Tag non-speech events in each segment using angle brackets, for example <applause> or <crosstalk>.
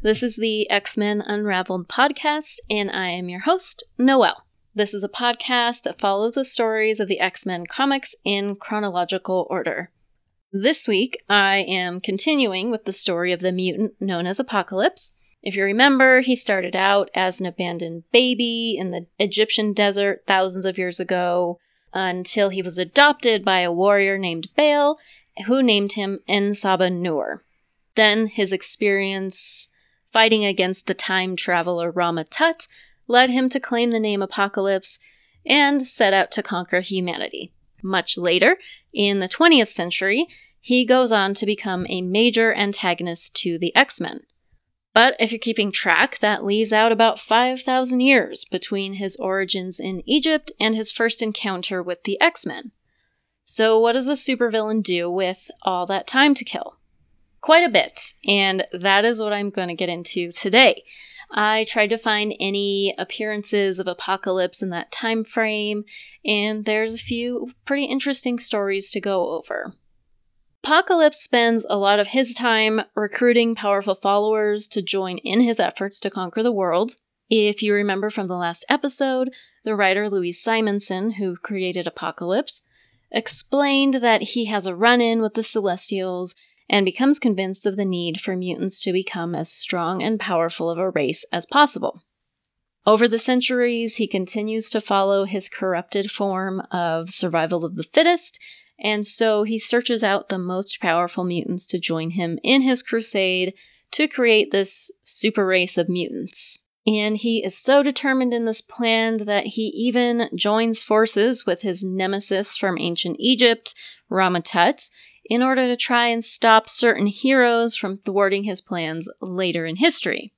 This is the X Men Unraveled podcast, and I am your host, Noelle. This is a podcast that follows the stories of the X Men comics in chronological order. This week, I am continuing with the story of the mutant known as Apocalypse. If you remember, he started out as an abandoned baby in the Egyptian desert thousands of years ago until he was adopted by a warrior named Baal, who named him En-Sabah Nur. Then his experience fighting against the time traveler Rama-Tut led him to claim the name Apocalypse and set out to conquer humanity. Much later, in the 20th century, he goes on to become a major antagonist to the X Men. But if you're keeping track, that leaves out about 5,000 years between his origins in Egypt and his first encounter with the X Men. So, what does a supervillain do with all that time to kill? Quite a bit, and that is what I'm going to get into today. I tried to find any appearances of Apocalypse in that time frame, and there's a few pretty interesting stories to go over. Apocalypse spends a lot of his time recruiting powerful followers to join in his efforts to conquer the world. If you remember from the last episode, the writer Louise Simonson, who created Apocalypse, explained that he has a run in with the Celestials and becomes convinced of the need for mutants to become as strong and powerful of a race as possible. Over the centuries, he continues to follow his corrupted form of survival of the fittest, and so he searches out the most powerful mutants to join him in his crusade to create this super race of mutants. And he is so determined in this plan that he even joins forces with his nemesis from ancient Egypt, Rama-Tut, in order to try and stop certain heroes from thwarting his plans later in history.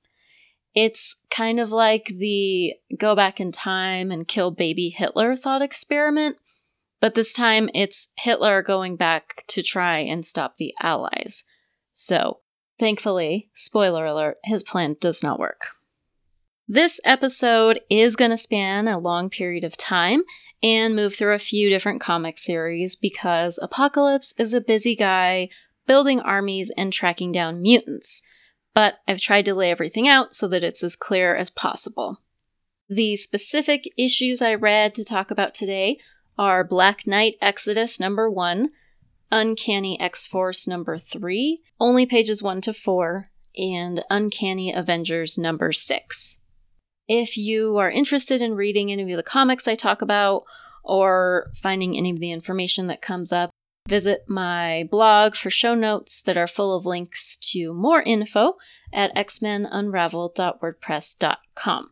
It's kind of like the go back in time and kill baby Hitler thought experiment, but this time it's Hitler going back to try and stop the Allies. So, thankfully, spoiler alert, his plan does not work. This episode is going to span a long period of time, and move through a few different comic series because Apocalypse is a busy guy building armies and tracking down mutants. But I've tried to lay everything out so that it's as clear as possible. The specific issues I read to talk about today are Black Knight Exodus number 1, Uncanny X Force number 3, only pages 1 to 4, and Uncanny Avengers number 6. If you are interested in reading any of the comics I talk about or finding any of the information that comes up, visit my blog for show notes that are full of links to more info at xmenunravel.wordpress.com.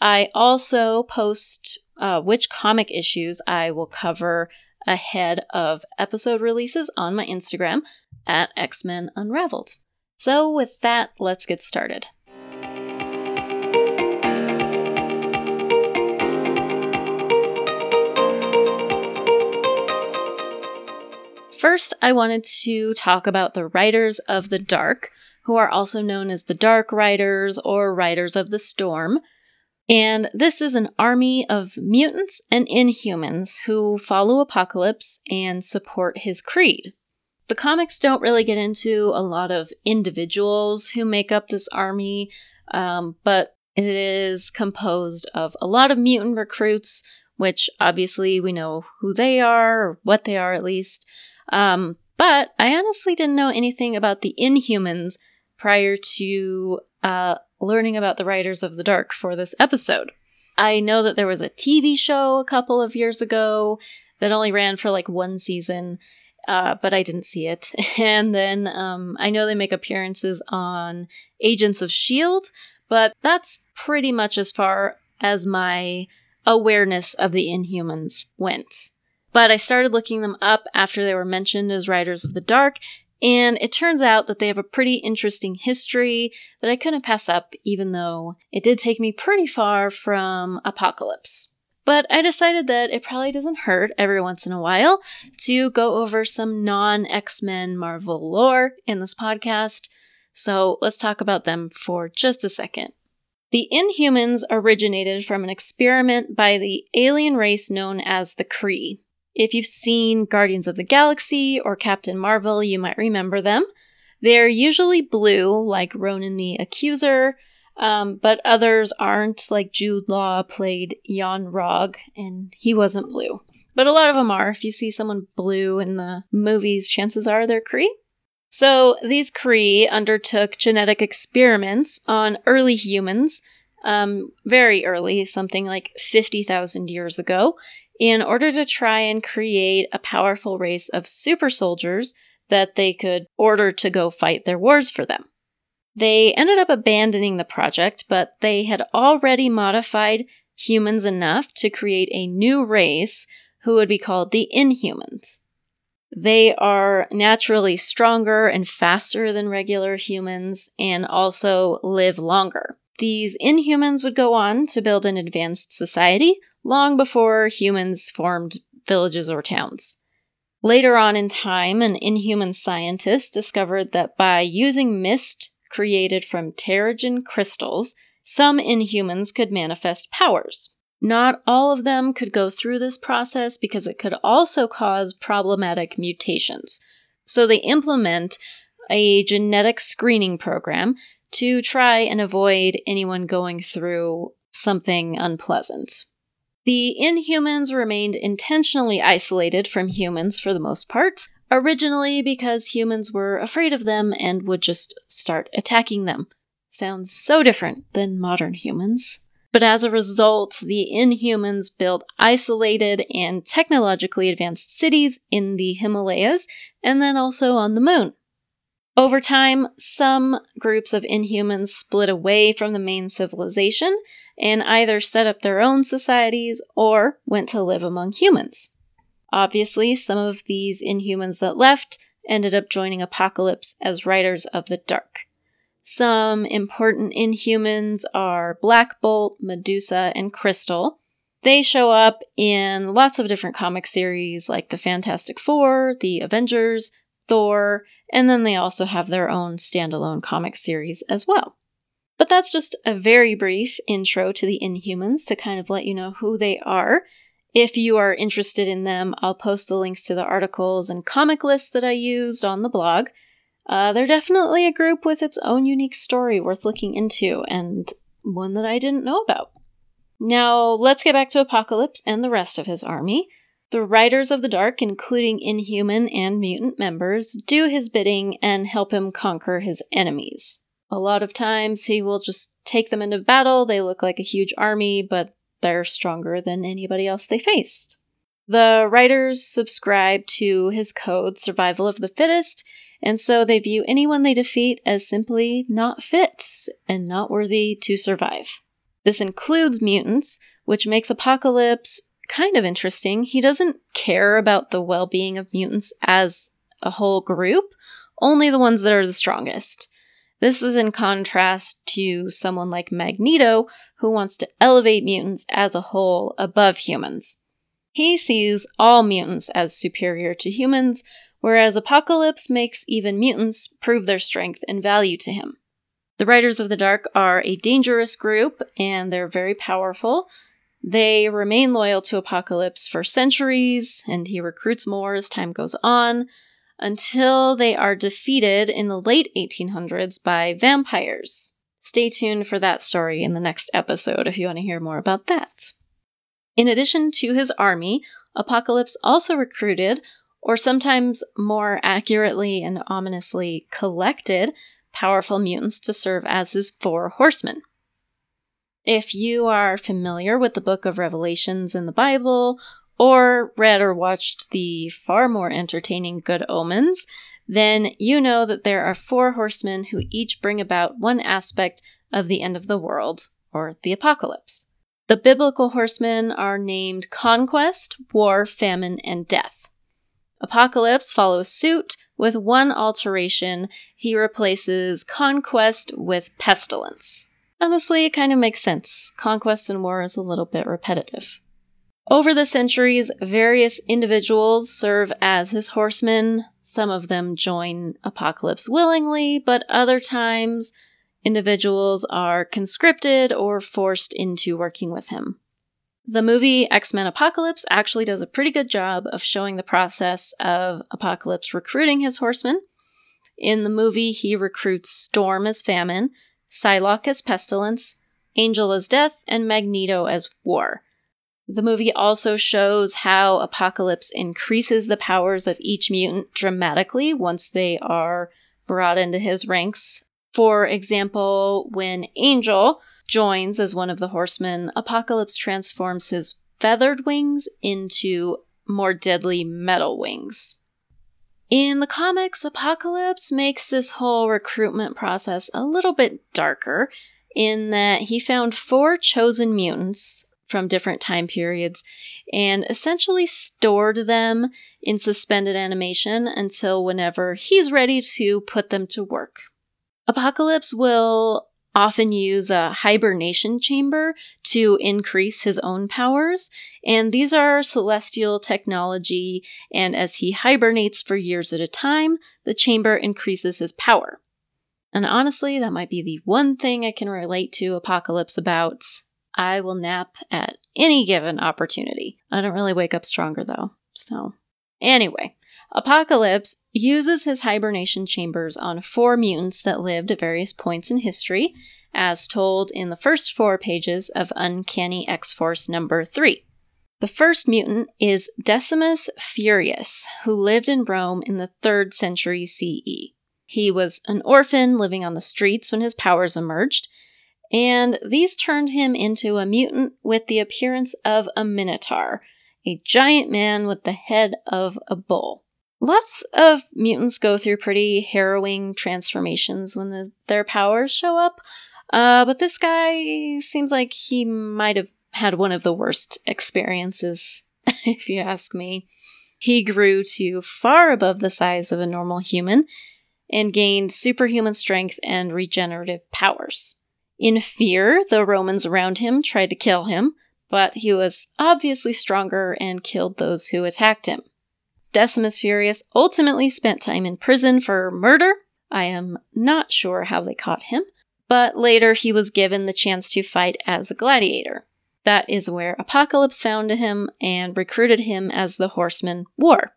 I also post uh, which comic issues I will cover ahead of episode releases on my Instagram at xmenunraveled. So, with that, let's get started. First, I wanted to talk about the Riders of the Dark, who are also known as the Dark Riders or Riders of the Storm. And this is an army of mutants and inhumans who follow Apocalypse and support his creed. The comics don't really get into a lot of individuals who make up this army, um, but it is composed of a lot of mutant recruits, which obviously we know who they are, or what they are at least. Um, but I honestly didn't know anything about the Inhumans prior to uh, learning about the Riders of the Dark for this episode. I know that there was a TV show a couple of years ago that only ran for like one season, uh, but I didn't see it. <laughs> And then um, I know they make appearances on Agents of S.H.I.E.L.D., but that's pretty much as far as my awareness of the Inhumans went. But I started looking them up after they were mentioned as Riders of the Dark, and it turns out that they have a pretty interesting history that I couldn't pass up, even though it did take me pretty far from Apocalypse. But I decided that it probably doesn't hurt every once in a while to go over some non X Men Marvel lore in this podcast. So let's talk about them for just a second. The Inhumans originated from an experiment by the alien race known as the Kree. If you've seen Guardians of the Galaxy or Captain Marvel, you might remember them. They're usually blue, like Ronan the Accuser, um, but others aren't, like Jude Law played Yon-Rogg, and he wasn't blue. But a lot of them are. If you see someone blue in the movies, chances are they're Kree. So these Kree undertook genetic experiments on early humans, um, very early, something like 50,000 years ago, in order to try and create a powerful race of super soldiers that they could order to go fight their wars for them. They ended up abandoning the project, but they had already modified humans enough to create a new race who would be called the Inhumans. They are naturally stronger and faster than regular humans and also live longer. These Inhumans would go on to build an advanced society long before humans formed villages or towns. Later on in time, an Inhuman scientist discovered that by using mist created from Terrigen crystals, some Inhumans could manifest powers. Not all of them could go through this process because it could also cause problematic mutations. So they implement a genetic screening program to try and avoid anyone going through something unpleasant. The Inhumans remained intentionally isolated from humans for the most part, originally because humans were afraid of them and would just start attacking them. Sounds so different than modern humans. But as a result, the Inhumans built isolated and technologically advanced cities in the Himalayas and then also on the moon. Over time, some groups of Inhumans split away from the main civilization and either set up their own societies or went to live among humans. Obviously, some of these Inhumans that left ended up joining Apocalypse as Riders of the Dark. Some important Inhumans are Black Bolt, Medusa, and Crystal. They show up in lots of different comic series like the Fantastic Four, the Avengers, Thor, and then they also have their own standalone comic series as well. But that's just a very brief intro to the Inhumans to kind of let you know who they are. If you are interested in them, I'll post the links to the articles and comic lists that I used on the blog. Uh, they're definitely a group with its own unique story worth looking into, and one that I didn't know about. Now, let's get back to Apocalypse and the rest of his army. The Riders of the Dark, including inhuman and mutant members, do his bidding and help him conquer his enemies. A lot of times he will just take them into battle, they look like a huge army, but they're stronger than anybody else they faced. The writers subscribe to his code, Survival of the Fittest, and so they view anyone they defeat as simply not fit and not worthy to survive. This includes mutants, which makes Apocalypse kind of interesting. He doesn't care about the well being of mutants as a whole group, only the ones that are the strongest. This is in contrast to someone like Magneto, who wants to elevate mutants as a whole above humans. He sees all mutants as superior to humans, whereas Apocalypse makes even mutants prove their strength and value to him. The Riders of the Dark are a dangerous group, and they're very powerful. They remain loyal to Apocalypse for centuries, and he recruits more as time goes on, until they are defeated in the late 1800s by vampires. Stay tuned for that story in the next episode if you want to hear more about that. In addition to his army, Apocalypse also recruited or sometimes more accurately and ominously collected powerful mutants to serve as his four horsemen. If you are familiar with the book of Revelations in the Bible, or read or watched the far more entertaining Good Omens, then you know that there are four horsemen who each bring about one aspect of the end of the world, or the apocalypse. The biblical horsemen are named conquest, war, famine, and death. Apocalypse follows suit with one alteration. He replaces conquest with pestilence. Honestly, it kind of makes sense. Conquest and war is a little bit repetitive. Over the centuries, various individuals serve as his horsemen. Some of them join Apocalypse willingly, but other times, individuals are conscripted or forced into working with him. The movie X Men Apocalypse actually does a pretty good job of showing the process of Apocalypse recruiting his horsemen. In the movie, he recruits Storm as Famine, Psylocke as Pestilence, Angel as Death, and Magneto as War. The movie also shows how Apocalypse increases the powers of each mutant dramatically once they are brought into his ranks. For example, when Angel joins as one of the horsemen, Apocalypse transforms his feathered wings into more deadly metal wings. In the comics, Apocalypse makes this whole recruitment process a little bit darker in that he found four chosen mutants from different time periods and essentially stored them in suspended animation until whenever he's ready to put them to work. Apocalypse will often use a hibernation chamber to increase his own powers, and these are celestial technology, and as he hibernates for years at a time, the chamber increases his power. And honestly, that might be the one thing I can relate to Apocalypse about. I will nap at any given opportunity. I don't really wake up stronger though. So, anyway, Apocalypse uses his hibernation chambers on four mutants that lived at various points in history, as told in the first four pages of Uncanny X Force number 3. The first mutant is Decimus Furius, who lived in Rome in the 3rd century CE. He was an orphan living on the streets when his powers emerged, and these turned him into a mutant with the appearance of a minotaur, a giant man with the head of a bull. Lots of mutants go through pretty harrowing transformations when the, their powers show up, uh, but this guy seems like he might have had one of the worst experiences, <laughs> if you ask me. He grew to far above the size of a normal human and gained superhuman strength and regenerative powers. In fear, the Romans around him tried to kill him, but he was obviously stronger and killed those who attacked him. Decimus Furius ultimately spent time in prison for murder. I am not sure how they caught him, but later he was given the chance to fight as a gladiator. That is where Apocalypse found him and recruited him as the horseman War.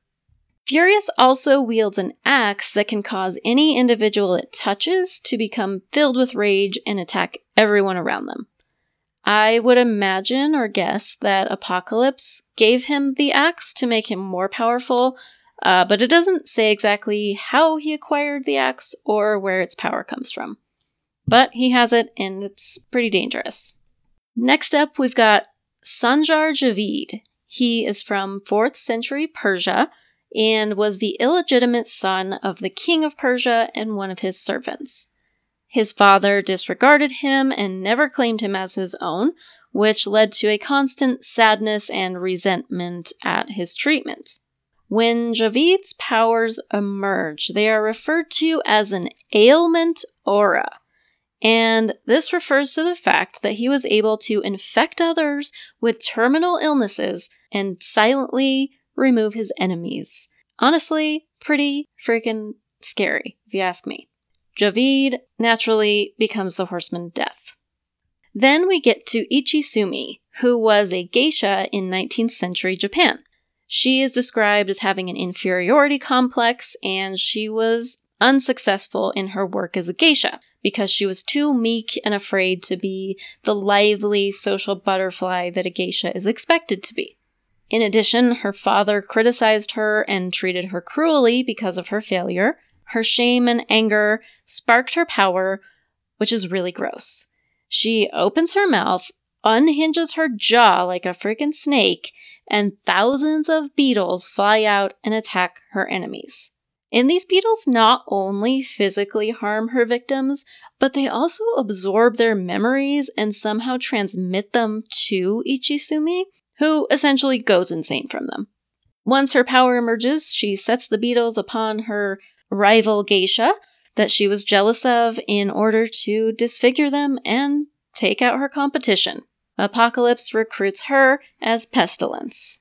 Furius also wields an axe that can cause any individual it touches to become filled with rage and attack everyone around them. I would imagine or guess that Apocalypse gave him the axe to make him more powerful, uh, but it doesn't say exactly how he acquired the axe or where its power comes from. But he has it, and it's pretty dangerous. Next up, we've got Sanjar Javid. He is from 4th century Persia and was the illegitimate son of the king of Persia and one of his servants. His father disregarded him and never claimed him as his own, which led to a constant sadness and resentment at his treatment. When Javid's powers emerge, they are referred to as an ailment aura, and this refers to the fact that he was able to infect others with terminal illnesses and silently remove his enemies. Honestly, pretty freaking scary, if you ask me. Javid naturally becomes the horseman death. Then we get to Ichisumi, who was a geisha in 19th century Japan. She is described as having an inferiority complex, and she was unsuccessful in her work as a geisha because she was too meek and afraid to be the lively social butterfly that a geisha is expected to be. In addition, her father criticized her and treated her cruelly because of her failure. Her shame and anger sparked her power, which is really gross. She opens her mouth, unhinges her jaw like a freaking snake, and thousands of beetles fly out and attack her enemies. And these beetles not only physically harm her victims, but they also absorb their memories and somehow transmit them to Ichisumi, who essentially goes insane from them. Once her power emerges, she sets the beetles upon her rival geisha that she was jealous of in order to disfigure them and take out her competition. Apocalypse recruits her as Pestilence.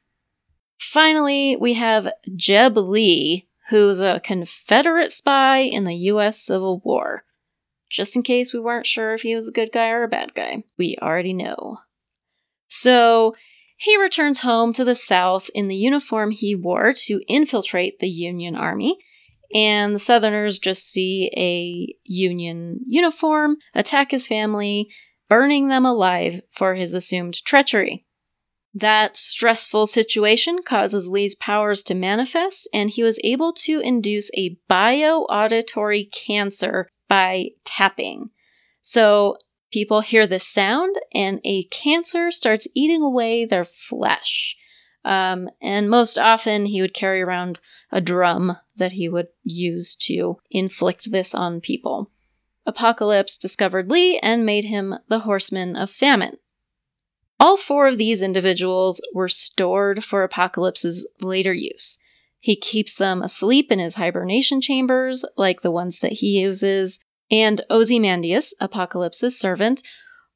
Finally, we have Jeb Lee, who's a Confederate spy in the US Civil War. Just in case we weren't sure if he was a good guy or a bad guy, we already know. So, he returns home to the South in the uniform he wore to infiltrate the Union Army, and the Southerners just see a Union uniform, attack his family, burning them alive for his assumed treachery. That stressful situation causes Lee's powers to manifest, and he was able to induce a bio-auditory cancer by tapping. So people hear this sound, and a cancer starts eating away their flesh. Um, and most often, he would carry around a drum that he would use to inflict this on people. Apocalypse discovered Lee and made him the Horseman of Famine. All four of these individuals were stored for Apocalypse's later use. He keeps them asleep in his hibernation chambers, like the ones that he uses, and Ozymandias, Apocalypse's servant,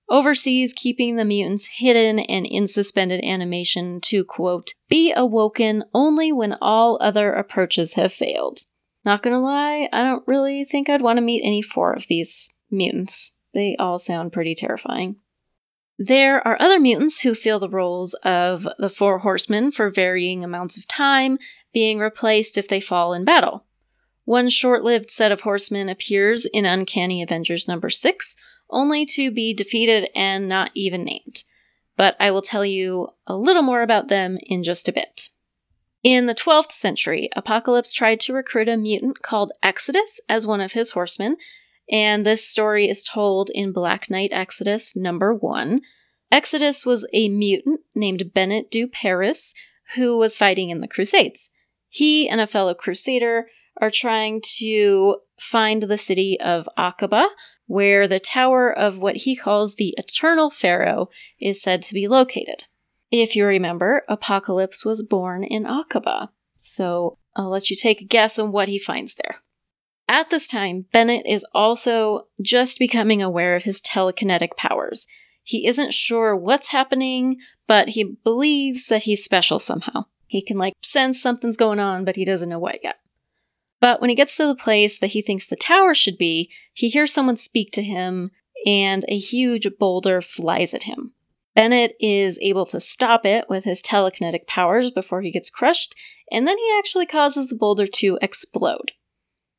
oversees keeping the mutants hidden and in suspended animation to, quote, be awoken only when all other approaches have failed. Not gonna lie, I don't really think I'd want to meet any four of these mutants. They all sound pretty terrifying. There are other mutants who fill the roles of the Four Horsemen for varying amounts of time, being replaced if they fall in battle. One short lived set of horsemen appears in Uncanny Avengers number 6, only to be defeated and not even named. But I will tell you a little more about them in just a bit. In the 12th century, Apocalypse tried to recruit a mutant called Exodus as one of his horsemen, and this story is told in Black Knight Exodus number 1. Exodus was a mutant named Bennett du Paris who was fighting in the Crusades. He and a fellow crusader are trying to find the city of Akkaba, where the tower of what he calls the Eternal Pharaoh is said to be located. If you remember, Apocalypse was born in Akkaba, so I'll let you take a guess on what he finds there. At this time, Bennett is also just becoming aware of his telekinetic powers. He isn't sure what's happening, but he believes that he's special somehow. He can, like, sense something's going on, but he doesn't know what yet. But when he gets to the place that he thinks the tower should be, he hears someone speak to him, and a huge boulder flies at him. Bennett is able to stop it with his telekinetic powers before he gets crushed, and then he actually causes the boulder to explode.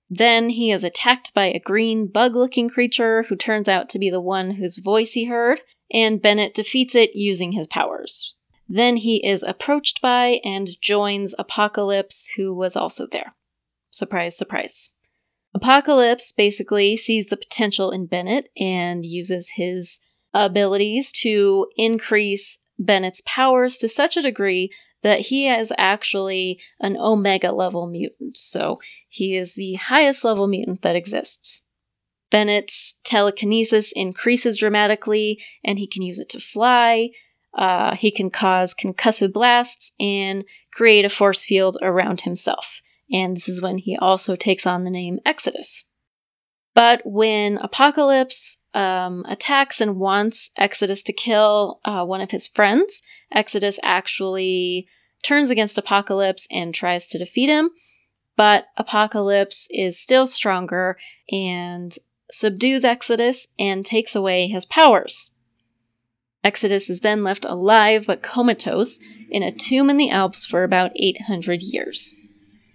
Then he is attacked by a green bug looking creature who turns out to be the one whose voice he heard, and Bennett defeats it using his powers. Then he is approached by and joins Apocalypse, who was also there. Surprise, surprise. Apocalypse basically sees the potential in Bennett and uses his abilities to increase Bennett's powers to such a degree that he is actually an Omega level mutant. So he is the highest level mutant that exists. Bennett's telekinesis increases dramatically, and he can use it to fly. Uh, he can cause concussive blasts and create a force field around himself and this is when he also takes on the name Exodus. But when Apocalypse um, attacks and wants Exodus to kill uh, one of his friends, Exodus actually turns against Apocalypse and tries to defeat him. But Apocalypse is still stronger and subdues Exodus and takes away his powers. Exodus is then left alive but comatose in a tomb in the Alps for about 800 years.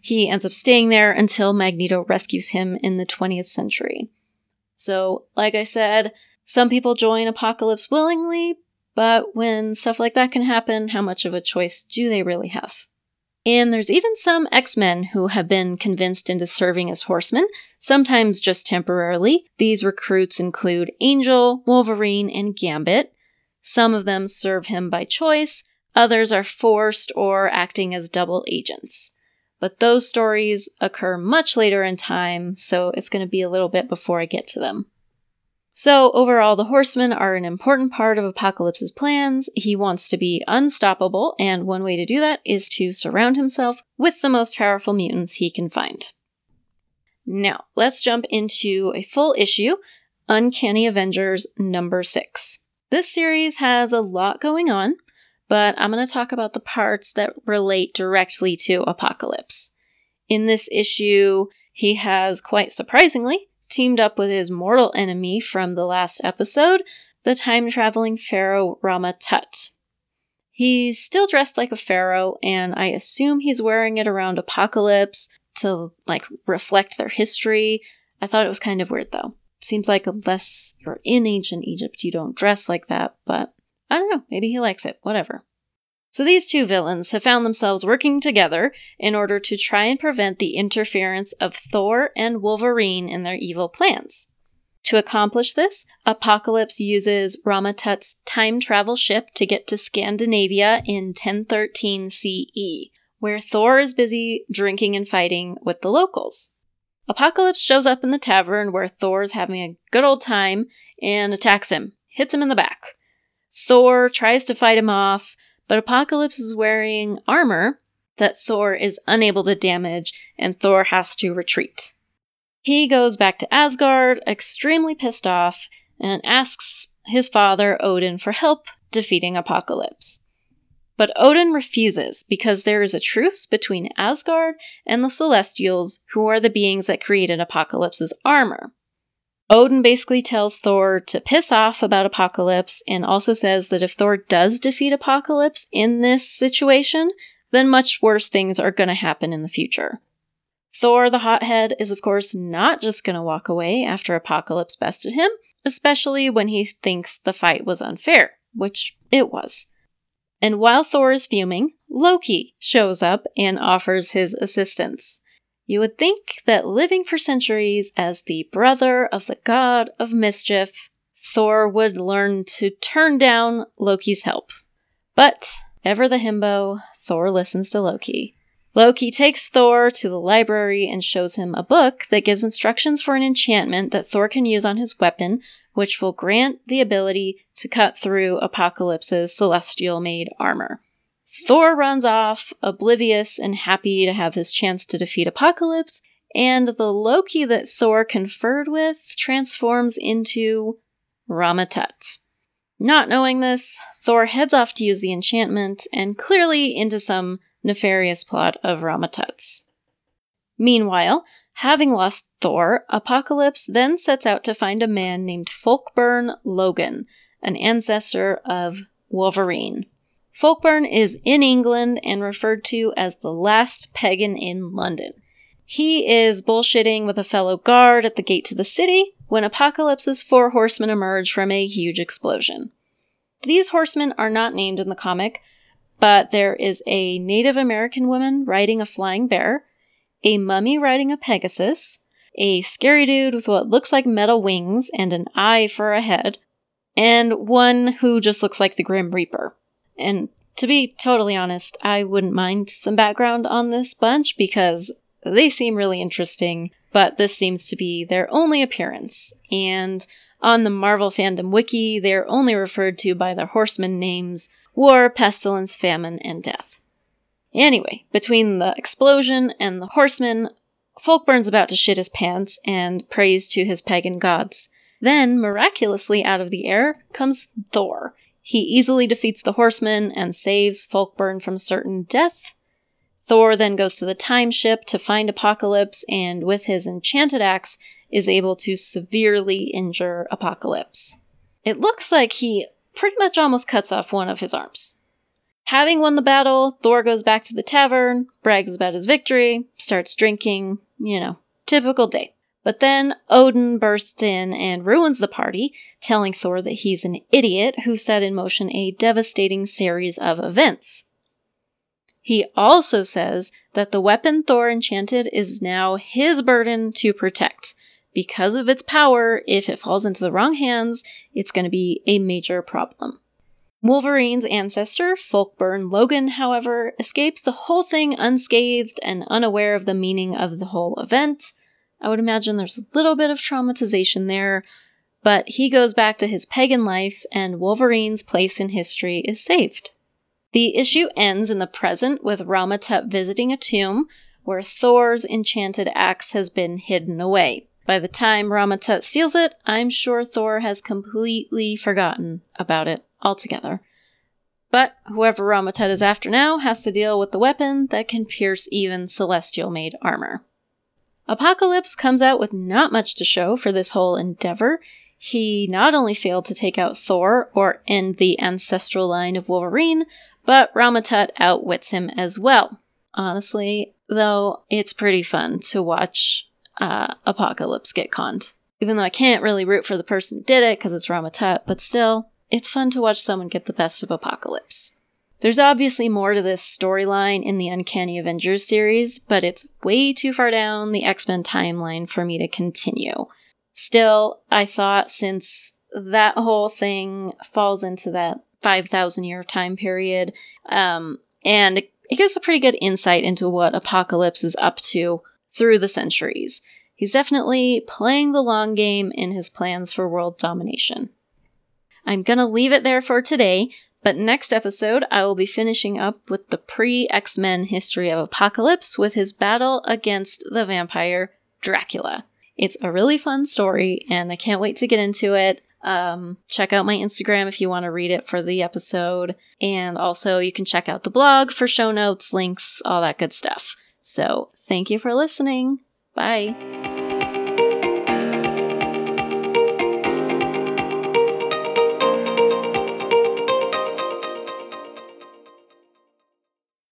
He ends up staying there until Magneto rescues him in the 20th century. So, like I said, some people join Apocalypse willingly, but when stuff like that can happen, how much of a choice do they really have? And there's even some X Men who have been convinced into serving as horsemen, sometimes just temporarily. These recruits include Angel, Wolverine, and Gambit. Some of them serve him by choice, others are forced or acting as double agents. But those stories occur much later in time, so it's going to be a little bit before I get to them. So, overall, the Horsemen are an important part of Apocalypse's plans. He wants to be unstoppable, and one way to do that is to surround himself with the most powerful mutants he can find. Now, let's jump into a full issue Uncanny Avengers number 6. This series has a lot going on, but I'm going to talk about the parts that relate directly to Apocalypse. In this issue, he has, quite surprisingly, teamed up with his mortal enemy from the last episode, the time traveling pharaoh Rama Tut. He's still dressed like a pharaoh, and I assume he's wearing it around Apocalypse to like reflect their history. I thought it was kind of weird though. Seems like unless you're in ancient Egypt, you don't dress like that, but I don't know, maybe he likes it, whatever. So these two villains have found themselves working together in order to try and prevent the interference of Thor and Wolverine in their evil plans. To accomplish this, Apocalypse uses Rama-Tut's time travel ship to get to Scandinavia in 1013 CE, where Thor is busy drinking and fighting with the locals. Apocalypse shows up in the tavern where Thor is having a good old time and attacks him, hits him in the back. Thor tries to fight him off, but Apocalypse is wearing armor that Thor is unable to damage, and Thor has to retreat. He goes back to Asgard, extremely pissed off, and asks his father, Odin, for help defeating Apocalypse. But Odin refuses because there is a truce between Asgard and the Celestials, who are the beings that created Apocalypse's armor. Odin basically tells Thor to piss off about Apocalypse and also says that if Thor does defeat Apocalypse in this situation, then much worse things are going to happen in the future. Thor the Hothead is, of course, not just going to walk away after Apocalypse bested him, especially when he thinks the fight was unfair, which it was. And while Thor is fuming, Loki shows up and offers his assistance. You would think that living for centuries as the brother of the god of mischief, Thor would learn to turn down Loki's help. But, ever the himbo, Thor listens to Loki. Loki takes Thor to the library and shows him a book that gives instructions for an enchantment that Thor can use on his weapon, which will grant the ability to cut through Apocalypse's celestial made armor. Thor runs off, oblivious and happy to have his chance to defeat Apocalypse, and the Loki that Thor conferred with transforms into Rama-Tut. Not knowing this, Thor heads off to use the enchantment and clearly into some nefarious plot of Rama-Tut's. Meanwhile, having lost Thor, Apocalypse then sets out to find a man named Folkbern Logan, an ancestor of Wolverine. Folkbern is in England and referred to as the last pagan in London. He is bullshitting with a fellow guard at the gate to the city when Apocalypse's four horsemen emerge from a huge explosion. These horsemen are not named in the comic, but there is a Native American woman riding a flying bear, a mummy riding a Pegasus, a scary dude with what looks like metal wings and an eye for a head, and one who just looks like the Grim Reaper. And to be totally honest, I wouldn't mind some background on this bunch because they seem really interesting, but this seems to be their only appearance. And on the Marvel Fandom Wiki, they're only referred to by their horseman names war, pestilence, famine, and death. Anyway, between the explosion and the horsemen, Folkbern's about to shit his pants and prays to his pagan gods. Then, miraculously out of the air, comes Thor. He easily defeats the horsemen and saves Folkbern from certain death. Thor then goes to the time ship to find Apocalypse and, with his enchanted axe, is able to severely injure Apocalypse. It looks like he pretty much almost cuts off one of his arms. Having won the battle, Thor goes back to the tavern, brags about his victory, starts drinking, you know, typical day. But then Odin bursts in and ruins the party, telling Thor that he's an idiot who set in motion a devastating series of events. He also says that the weapon Thor enchanted is now his burden to protect, because of its power, if it falls into the wrong hands, it's going to be a major problem. Wolverine's ancestor, Folkbern Logan, however, escapes the whole thing unscathed and unaware of the meaning of the whole event. I would imagine there's a little bit of traumatization there, but he goes back to his pagan life, and Wolverine's place in history is saved. The issue ends in the present with Rama-Tut visiting a tomb where Thor's enchanted axe has been hidden away. By the time Rama-Tut steals it, I'm sure Thor has completely forgotten about it altogether. But whoever Rama-Tut is after now has to deal with the weapon that can pierce even celestial made armor. Apocalypse comes out with not much to show for this whole endeavor. He not only failed to take out Thor or end the ancestral line of Wolverine, but Rama-Tut outwits him as well. Honestly, though, it's pretty fun to watch uh, Apocalypse get conned. Even though I can't really root for the person who did it because it's Ramatut, but still, it's fun to watch someone get the best of Apocalypse. There's obviously more to this storyline in the Uncanny Avengers series, but it's way too far down the X Men timeline for me to continue. Still, I thought since that whole thing falls into that 5,000 year time period, um, and it, gives a pretty good insight into what Apocalypse is up to through the centuries. He's definitely playing the long game in his plans for world domination. I'm gonna leave it there for today, but next episode I will be finishing up with the pre X Men history of Apocalypse with his battle against the vampire Dracula. It's a really fun story, and I can't wait to get into it. Um, check out my Instagram if you want to read it for the episode. And also, you can check out the blog for show notes, links, all that good stuff. So, thank you for listening. Bye.